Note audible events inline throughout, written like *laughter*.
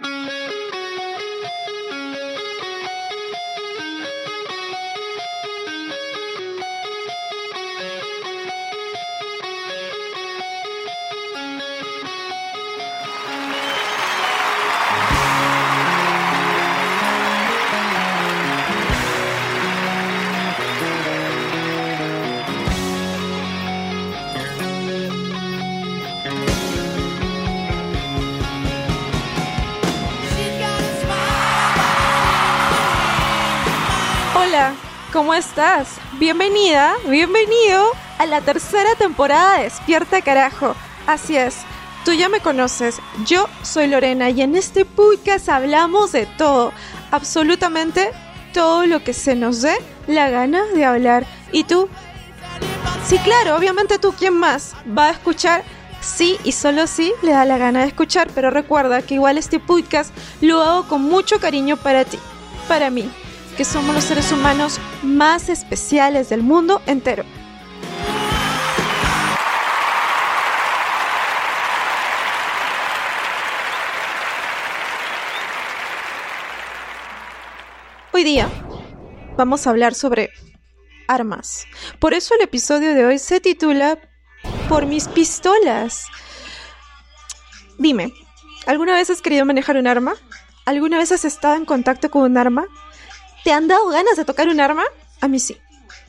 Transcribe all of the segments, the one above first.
Música ¿cómo estás? Bienvenida, bienvenido a la tercera temporada de Despierta Carajo. Así es, tú ya me conoces, yo soy Lorena y en este podcast hablamos de todo, absolutamente todo lo que se nos dé la gana de hablar. ¿Y tú? Sí, claro, obviamente tú, ¿quién más va a escuchar? Sí y solo sí le da la gana de escuchar, pero recuerda que igual este podcast lo hago con mucho cariño para ti, para mí que somos los seres humanos más especiales del mundo entero. Hoy día vamos a hablar sobre armas. Por eso el episodio de hoy se titula Por mis pistolas. Dime, ¿alguna vez has querido manejar un arma? ¿Alguna vez has estado en contacto con un arma? ¿Te han dado ganas de tocar un arma? A mí sí.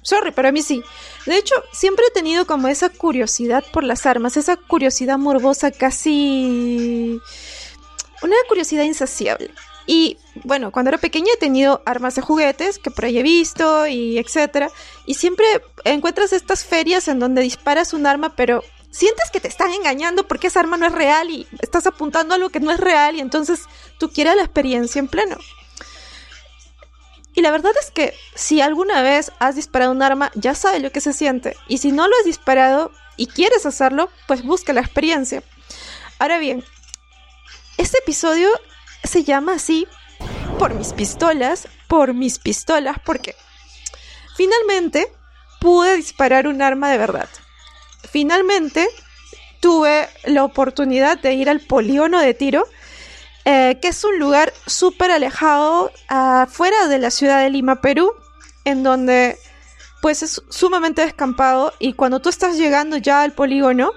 Sorry, pero a mí sí. De hecho, siempre he tenido como esa curiosidad por las armas, esa curiosidad morbosa casi... Una curiosidad insaciable. Y bueno, cuando era pequeña he tenido armas de juguetes que por ahí he visto y etcétera. Y siempre encuentras estas ferias en donde disparas un arma, pero sientes que te están engañando porque esa arma no es real y estás apuntando a algo que no es real y entonces tú quieres la experiencia en pleno. Y la verdad es que si alguna vez has disparado un arma, ya sabes lo que se siente. Y si no lo has disparado y quieres hacerlo, pues busca la experiencia. Ahora bien, este episodio se llama así por mis pistolas, por mis pistolas, porque finalmente pude disparar un arma de verdad. Finalmente tuve la oportunidad de ir al polígono de tiro eh, que es un lugar súper alejado afuera de la ciudad de Lima, Perú, en donde pues es sumamente descampado y cuando tú estás llegando ya al polígono,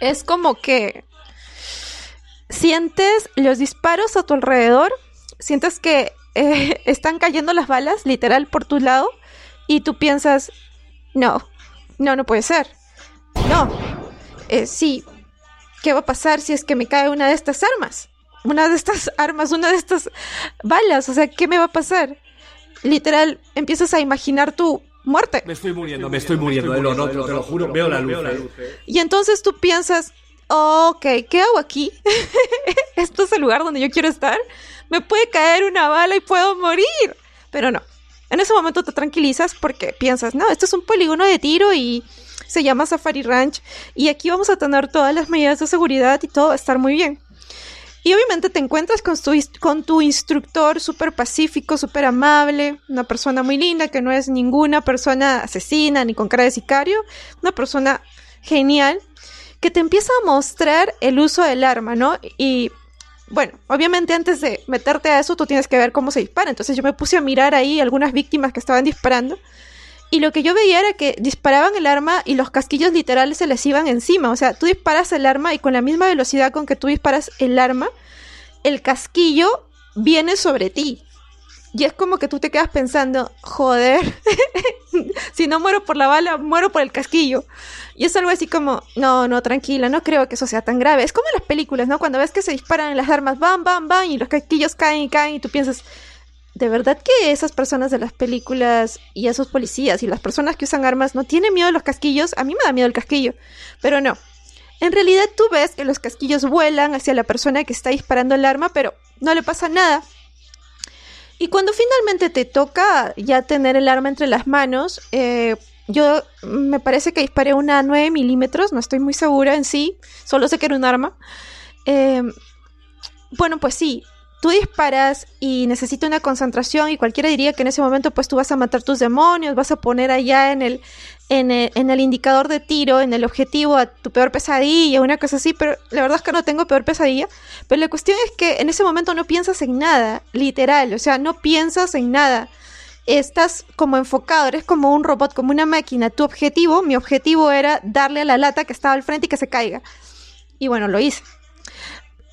es como que sientes los disparos a tu alrededor, sientes que eh, *laughs* están cayendo las balas literal por tu lado y tú piensas, no, no, no puede ser, no, eh, sí, ¿qué va a pasar si es que me cae una de estas armas? Una de estas armas, una de estas balas. O sea, ¿qué me va a pasar? Literal, empiezas a imaginar tu muerte. Me estoy muriendo, me estoy muriendo. No, no, te lo juro, veo la luz. Eh. Y entonces tú piensas, ok, ¿qué hago aquí? *laughs* ¿Esto es el lugar donde yo quiero estar? Me puede caer una bala y puedo morir. Pero no. En ese momento te tranquilizas porque piensas, no, esto es un polígono de tiro y se llama Safari Ranch y aquí vamos a tener todas las medidas de seguridad y todo va a estar muy bien. Y obviamente te encuentras con tu, con tu instructor súper pacífico, súper amable, una persona muy linda que no es ninguna persona asesina ni con cara de sicario, una persona genial que te empieza a mostrar el uso del arma, ¿no? Y bueno, obviamente antes de meterte a eso tú tienes que ver cómo se dispara. Entonces yo me puse a mirar ahí algunas víctimas que estaban disparando y lo que yo veía era que disparaban el arma y los casquillos literales se les iban encima. O sea, tú disparas el arma y con la misma velocidad con que tú disparas el arma, el casquillo viene sobre ti. Y es como que tú te quedas pensando, joder, *laughs* si no muero por la bala, muero por el casquillo. Y es algo así como, no, no, tranquila, no creo que eso sea tan grave. Es como en las películas, ¿no? Cuando ves que se disparan las armas, bam, bam, bam, y los casquillos caen y caen, y tú piensas, de verdad que esas personas de las películas y esos policías y las personas que usan armas no tienen miedo a los casquillos. A mí me da miedo el casquillo, pero no. En realidad tú ves que los casquillos vuelan hacia la persona que está disparando el arma, pero no le pasa nada. Y cuando finalmente te toca ya tener el arma entre las manos, eh, yo me parece que disparé una 9 milímetros, no estoy muy segura en sí, solo sé que era un arma. Eh, bueno, pues sí, tú disparas y necesita una concentración y cualquiera diría que en ese momento pues tú vas a matar tus demonios, vas a poner allá en el, en el, indicador de tiro, en el objetivo a tu peor pesadilla, una cosa así, pero la verdad es que no tengo peor pesadilla. Pero la cuestión es que en ese momento no piensas en nada, literal, o sea, no piensas en nada. Estás como enfocado, eres como un robot, como una máquina. Tu objetivo, mi objetivo era darle a la lata que estaba al frente y que se caiga. Y bueno, lo hice.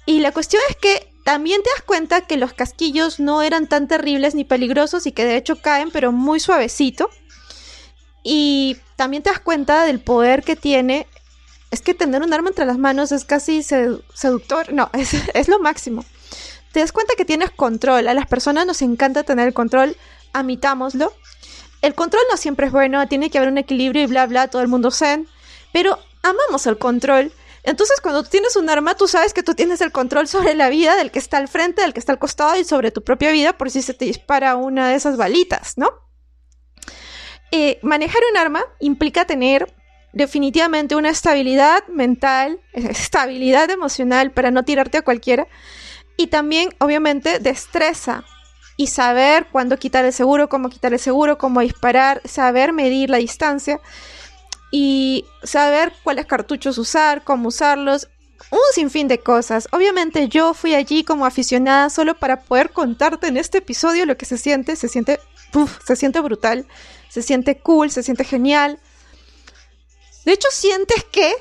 Y la cuestión es que también te das cuenta que los casquillos no eran tan terribles ni peligrosos y que de hecho caen, pero muy suavecito. Y también te das cuenta del poder que tiene. Es que tener un arma entre las manos es casi seductor. No, *laughs* es, lo máximo. Te das cuenta que tienes control. A las personas nos encanta tener el control. Amitámoslo. El control no siempre es bueno. Tiene que haber un equilibrio y bla, bla. Todo el mundo zen. Pero amamos el control. Entonces, cuando tú tienes un arma, tú sabes que tú tienes el control sobre la vida del que está al frente, del que está al costado y sobre tu propia vida por si se te dispara una de esas balitas, ¿no? Eh, manejar un arma implica tener definitivamente una estabilidad mental, *laughs* estabilidad emocional para no tirarte a cualquiera y también, obviamente, destreza y saber cuándo quitar el seguro, cómo quitar el seguro, cómo disparar, saber medir la distancia y saber cuáles cartuchos usar, cómo usarlos, un sinfín de cosas. Obviamente yo fui allí como aficionada solo para poder contarte en este episodio lo que se siente, se siente, se siente brutal, se siente cool, se siente genial. De hecho sientes que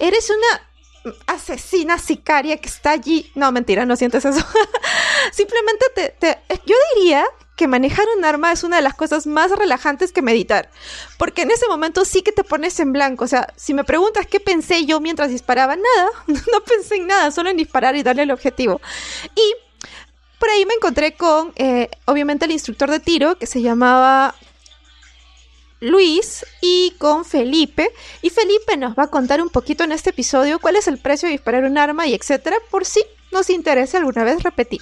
eres una asesina sicaria que está allí. No, mentira, no sientes eso. *laughs* Simplemente te, yo diría que manejar un arma es una de las cosas más relajantes que meditar. Porque en ese momento sí que te pones en blanco. O sea, si me preguntas qué pensé yo mientras disparaba, nada. *laughs* No pensé en nada, solo en disparar y darle el objetivo. Y por ahí me encontré con, eh, obviamente, el instructor de tiro que se llamaba Luis y con Felipe. Y Felipe nos va a contar un poquito en este episodio cuál es el precio de disparar un arma y etcétera, por si nos interesa alguna vez repetir.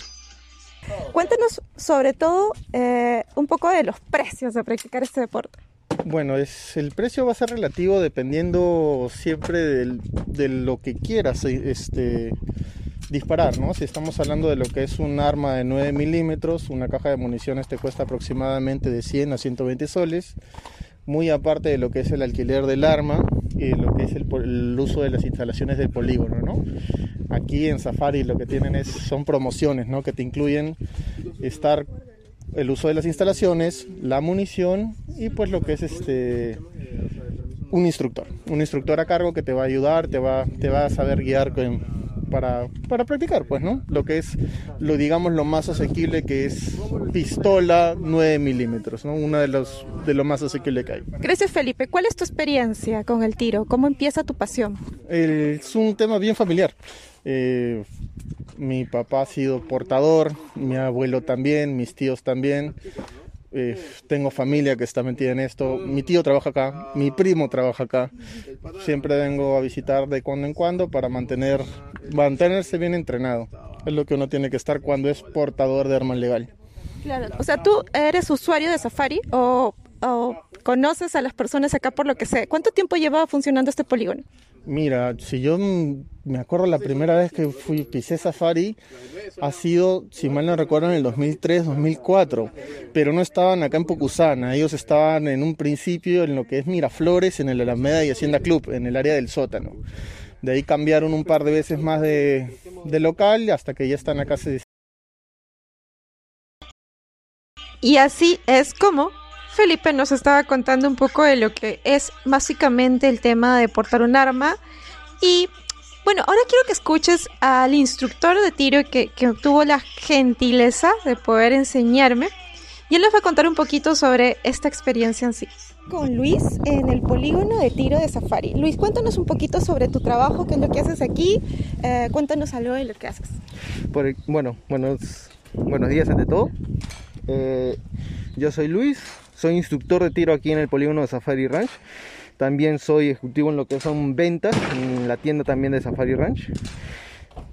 Cuéntanos sobre todo eh, un poco de los precios de practicar este deporte. Bueno, es, el precio va a ser relativo dependiendo siempre de lo que quieras este, disparar, ¿no? Si estamos hablando de lo que es un arma de 9 milímetros, una caja de municiones te cuesta aproximadamente de 100 a 120 soles, muy aparte de lo que es el alquiler del arma y lo que es el, el uso de las instalaciones del polígono, ¿no? Aquí en Safari lo que tienen es, son promociones, ¿no? Que te incluyen estar el uso de las instalaciones, la munición y pues lo que es este un instructor, un instructor a cargo que te va a ayudar, te va, te va a saber guiar para, para practicar, pues, ¿no? Lo que es, lo digamos, lo más asequible que es pistola 9 milímetros, ¿no? Una de los de lo más asequible que hay. Gracias, Felipe. ¿Cuál es tu experiencia con el tiro? ¿Cómo empieza tu pasión? es un tema bien familiar. Eh, mi papá ha sido portador, mi abuelo también, mis tíos también. Eh, tengo familia que está metida en esto. Mi tío trabaja acá, mi primo trabaja acá. Siempre vengo a visitar de cuando en cuando para mantener, mantenerse bien entrenado. Es lo que uno tiene que estar cuando es portador de arma legal. Claro, o sea, tú eres usuario de Safari o, o conoces a las personas acá por lo que sé. ¿Cuánto tiempo lleva funcionando este polígono? Mira, si yo me acuerdo la primera vez que fui pisé Safari ha sido, si mal no recuerdo, en el 2003, 2004, pero no estaban acá en Pocusana, ellos estaban en un principio en lo que es Miraflores, en el Alameda y Hacienda Club, en el área del sótano. De ahí cambiaron un par de veces más de, de local hasta que ya están acá. Y así es como Felipe nos estaba contando un poco de lo que es básicamente el tema de portar un arma. Y bueno, ahora quiero que escuches al instructor de tiro que, que tuvo la gentileza de poder enseñarme. Y él nos va a contar un poquito sobre esta experiencia en sí. Con Luis en el polígono de tiro de Safari. Luis, cuéntanos un poquito sobre tu trabajo, qué es lo que haces aquí. Eh, cuéntanos algo de lo que haces. bueno, buenos, buenos días ante todo. Eh, yo soy Luis, soy instructor de tiro aquí en el polígono de Safari Ranch. También soy ejecutivo en lo que son ventas en la tienda también de Safari Ranch.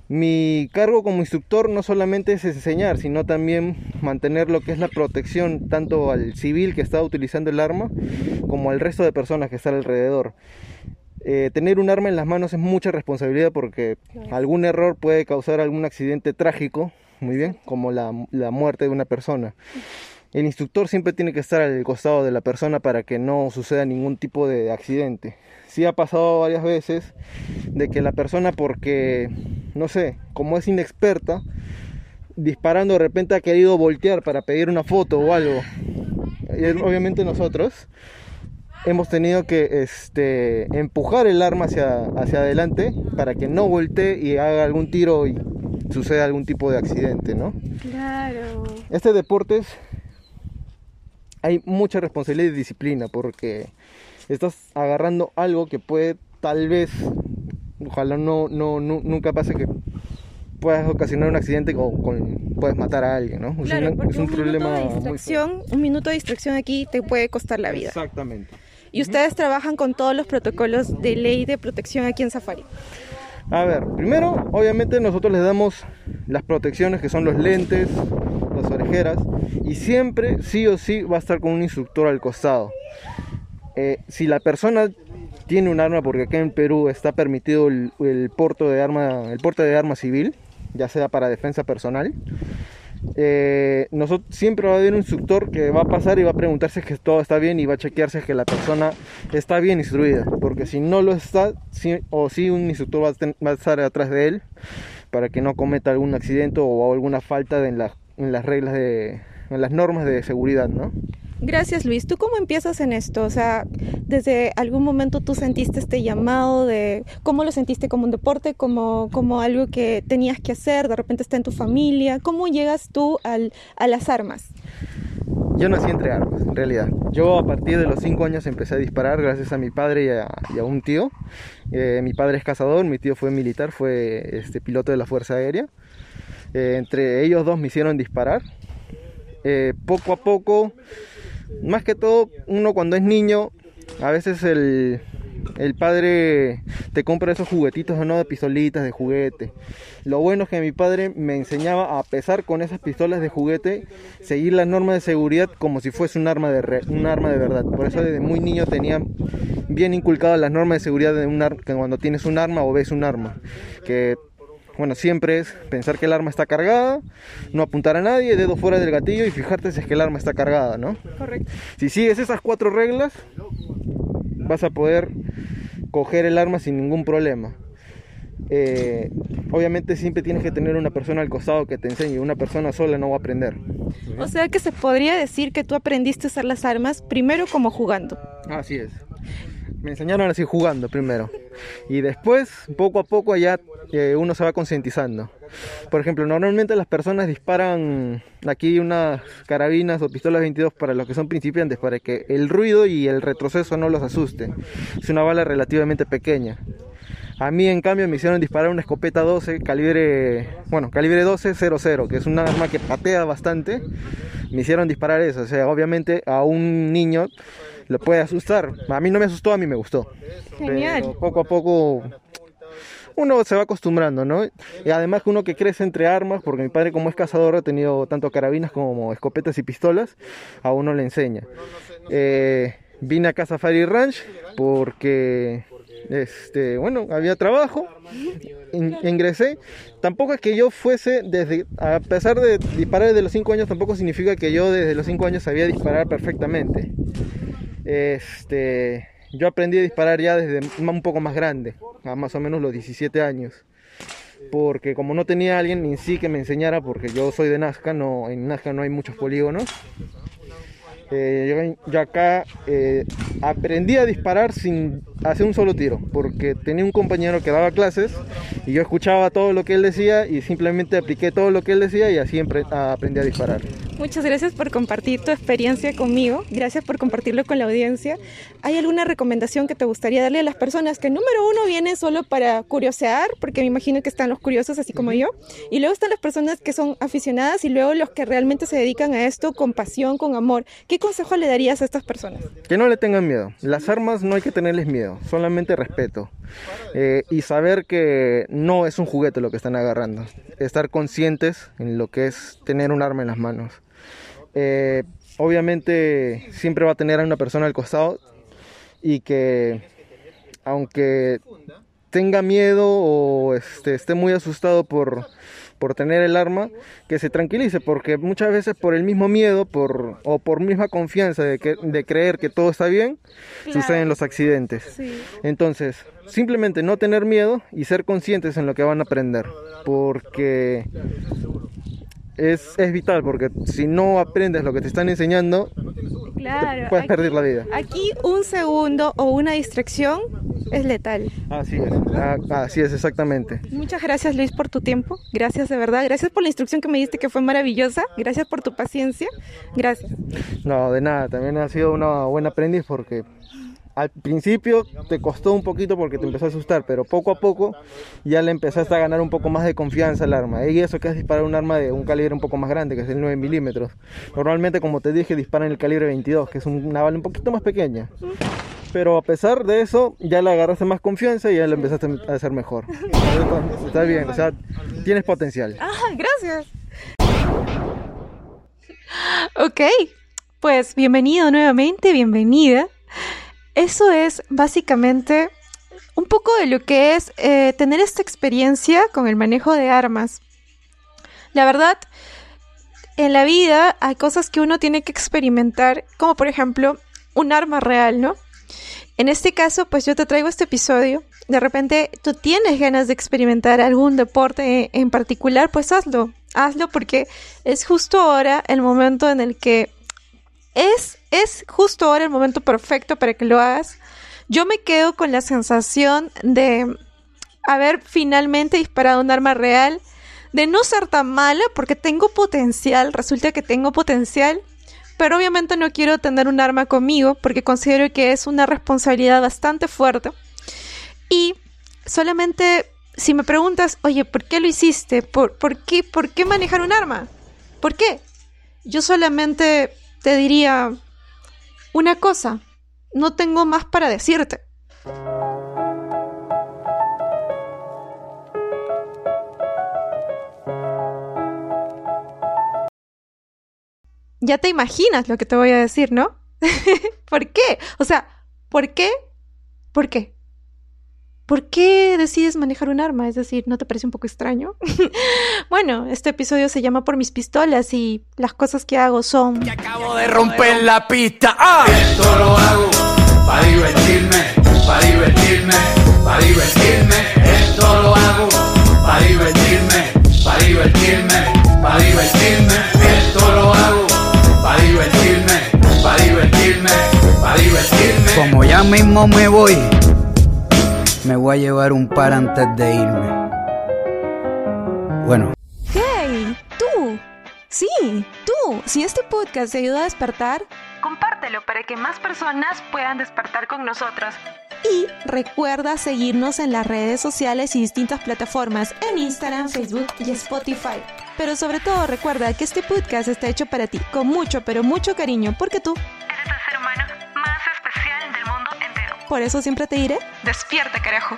Mi cargo como instructor no solamente es enseñar, sino también mantener lo que es la protección tanto al civil que está utilizando el arma como al resto de personas que están alrededor. Eh, tener un arma en las manos es mucha responsabilidad porque algún error puede causar algún accidente trágico, muy bien, como la, la muerte de una persona. El instructor siempre tiene que estar al costado de la persona para que no suceda ningún tipo de accidente. Sí ha pasado varias veces de que la persona porque, no sé, como es inexperta, disparando de repente ha querido voltear para pedir una foto o algo. Y obviamente nosotros hemos tenido que este, empujar el arma hacia, hacia adelante para que no voltee y haga algún tiro y suceda algún tipo de accidente, ¿no? Claro. Este deporte es, hay mucha responsabilidad y disciplina porque estás agarrando algo que puede tal vez, ojalá no, no, nu- nunca pase que puedas ocasionar un accidente o con, puedes matar a alguien, ¿no? Es un- es un, minuto muy un minuto de distracción aquí te puede costar la vida. Exactamente. Y ustedes trabajan con todos los protocolos de ley de protección aquí en Safari. A ver, primero, obviamente nosotros les damos las protecciones que son los lentes, y siempre, sí o sí, va a estar con un instructor al costado. Eh, si la persona tiene un arma, porque acá en Perú está permitido el, el porto de arma, el porte de arma civil, ya sea para defensa personal, eh, nosotros, siempre va a haber un instructor que va a pasar y va a preguntarse que todo está bien y va a chequearse que la persona está bien instruida. Porque si no lo está, sí, o si un instructor va a, ten- va estar atrás de él para que no cometa algún accidente o alguna falta de- en, las- en las reglas de, en las normas de seguridad, ¿no? Gracias Luis. ¿Tú cómo empiezas en esto? O sea, desde algún momento tú sentiste este llamado de cómo lo sentiste como un deporte, como, como algo que tenías que hacer, de repente está en tu familia. ¿Cómo llegas tú al, a las armas? Yo nací entre armas, en realidad. Yo a partir de los 5 años empecé a disparar gracias a mi padre y a, y a un tío. Eh, mi padre es cazador, mi tío fue militar, fue este, piloto de la Fuerza Aérea. Eh, entre ellos dos me hicieron disparar. Eh, poco a poco, más que todo, uno cuando es niño, a veces el, el padre te compra esos juguetitos ¿no? de pistolitas de juguete. Lo bueno es que mi padre me enseñaba a pesar con esas pistolas de juguete, seguir las normas de seguridad como si fuese un arma de, un arma de verdad. Por eso desde muy niño tenía bien inculcadas las normas de seguridad de un ar- que cuando tienes un arma o ves un arma. Que bueno, siempre es pensar que el arma está cargada, no apuntar a nadie, dedo fuera del gatillo y fijarte si es que el arma está cargada, ¿no? Correcto. Si sigues esas cuatro reglas, vas a poder coger el arma sin ningún problema. Eh, obviamente siempre tienes que tener una persona al costado que te enseñe, una persona sola no va a aprender. O sea que se podría decir que tú aprendiste a usar las armas primero como jugando. Así es. Me enseñaron así jugando primero. Y después, poco a poco, ya eh, uno se va concientizando. Por ejemplo, normalmente las personas disparan aquí unas carabinas o pistolas 22 para los que son principiantes, para que el ruido y el retroceso no los asuste. Es una bala relativamente pequeña. A mí, en cambio, me hicieron disparar una escopeta 12, calibre, bueno, calibre 12 00, que es un arma que patea bastante. Me hicieron disparar eso, o sea, obviamente a un niño lo puede asustar. A mí no me asustó, a mí me gustó. Genial. Pero poco a poco uno se va acostumbrando, ¿no? Y además uno que crece entre armas, porque mi padre como es cazador ha tenido tanto carabinas como escopetas y pistolas, a uno le enseña. Eh, vine acá a Safari Ranch porque, este, bueno, había trabajo, in- ingresé. Tampoco es que yo fuese desde, a pesar de disparar desde los 5 años, tampoco significa que yo desde los 5 años sabía disparar perfectamente. Este, yo aprendí a disparar ya desde un poco más grande, a más o menos los 17 años. Porque como no tenía alguien en sí que me enseñara, porque yo soy de Nazca, no, en Nazca no hay muchos polígonos. eh, yo, acá eh, aprendí a disparar sin hacer un solo tiro, porque tenía un compañero que daba clases y yo escuchaba todo lo que él decía y simplemente apliqué todo lo que él decía y así aprendí a disparar. Muchas gracias por compartir tu experiencia conmigo. Gracias por compartirlo con la audiencia. ¿Hay alguna recomendación que te gustaría darle a las personas que número uno vienen solo para curiosear, porque me imagino que están los curiosos así como yo, y luego están las personas que son aficionadas y luego los que realmente se dedican a esto con pasión, con amor? ¿Qué consejo le darías a estas personas? Que no le tengan miedo. Las armas no hay que tenerles miedo, solamente respeto. Eh, y saber que no es un juguete lo que están agarrando. Estar conscientes en lo que es tener un arma en las manos. Eh, obviamente siempre va a tener a una persona al costado y que aunque tenga miedo o este, esté muy asustado por, por tener el arma, que se tranquilice, porque muchas veces por el mismo miedo por, o por misma confianza de, que, de creer que todo está bien, suceden los accidentes. Entonces, simplemente no tener miedo y ser conscientes en lo que van a aprender, porque es, es vital, porque si no aprendes lo que te están enseñando, puedes perder la vida. Aquí un segundo o una distracción es letal. Así es, ah, así es, exactamente. Muchas gracias Luis por tu tiempo, gracias de verdad, gracias por la instrucción que me diste que fue maravillosa, gracias por tu paciencia, gracias. No, de nada, también ha sido una buena aprendiz porque al principio te costó un poquito porque te empezó a asustar, pero poco a poco ya le empezaste a ganar un poco más de confianza al arma. Y eso que es disparar un arma de un calibre un poco más grande, que es el 9 milímetros. Normalmente, como te dije, disparan el calibre 22, que es una bala un poquito más pequeña. Pero a pesar de eso, ya le agarraste más confianza y ya le empezaste a hacer mejor. *laughs* Está bien, o sea, tienes potencial. Ah, gracias. Ok, pues bienvenido nuevamente, bienvenida eso es básicamente un poco de lo que es eh, tener esta experiencia con el manejo de armas. La verdad, en la vida hay cosas que uno tiene que experimentar, como por ejemplo un arma real, ¿no? En este caso, pues yo te traigo este episodio. De repente tú tienes ganas de experimentar algún deporte en particular, pues hazlo. Hazlo porque es justo ahora el momento en el que es, es justo ahora el momento perfecto para que lo hagas. Yo me quedo con la sensación de haber finalmente disparado un arma real, de no ser tan mala porque tengo potencial, resulta que tengo potencial, pero obviamente no quiero tener un arma conmigo porque considero que es una responsabilidad bastante fuerte. Y solamente si me preguntas, oye, ¿por qué lo hiciste? ¿Por, por, qué, ¿Por qué manejar un arma? ¿Por qué? Yo solamente te diría una cosa, no tengo más para decirte. Ya te imaginas lo que te voy a decir, ¿no? *laughs* ¿Por qué? O sea, ¿por qué? ¿Por qué? ¿Por qué decides manejar un arma? Es decir, ¿no te parece un poco extraño? *laughs* bueno, este episodio se llama Por mis pistolas y las cosas que hago son... Que acabo de romper la pista. ¡Ah! Esto lo hago para divertirme, para divertirme, para divertirme. Esto lo hago para divertirme, para divertirme, Como ya mismo me voy me voy a llevar un par antes de irme. Bueno. ¡Hey! ¡Tú! Sí, tú. Si este podcast te ayuda a despertar, compártelo para que más personas puedan despertar con nosotros. Y recuerda seguirnos en las redes sociales y distintas plataformas en Instagram, Facebook y Spotify. Pero sobre todo recuerda que este podcast está hecho para ti, con mucho, pero mucho cariño, porque tú eres el ser humano Por eso siempre te diré, despierta carajo.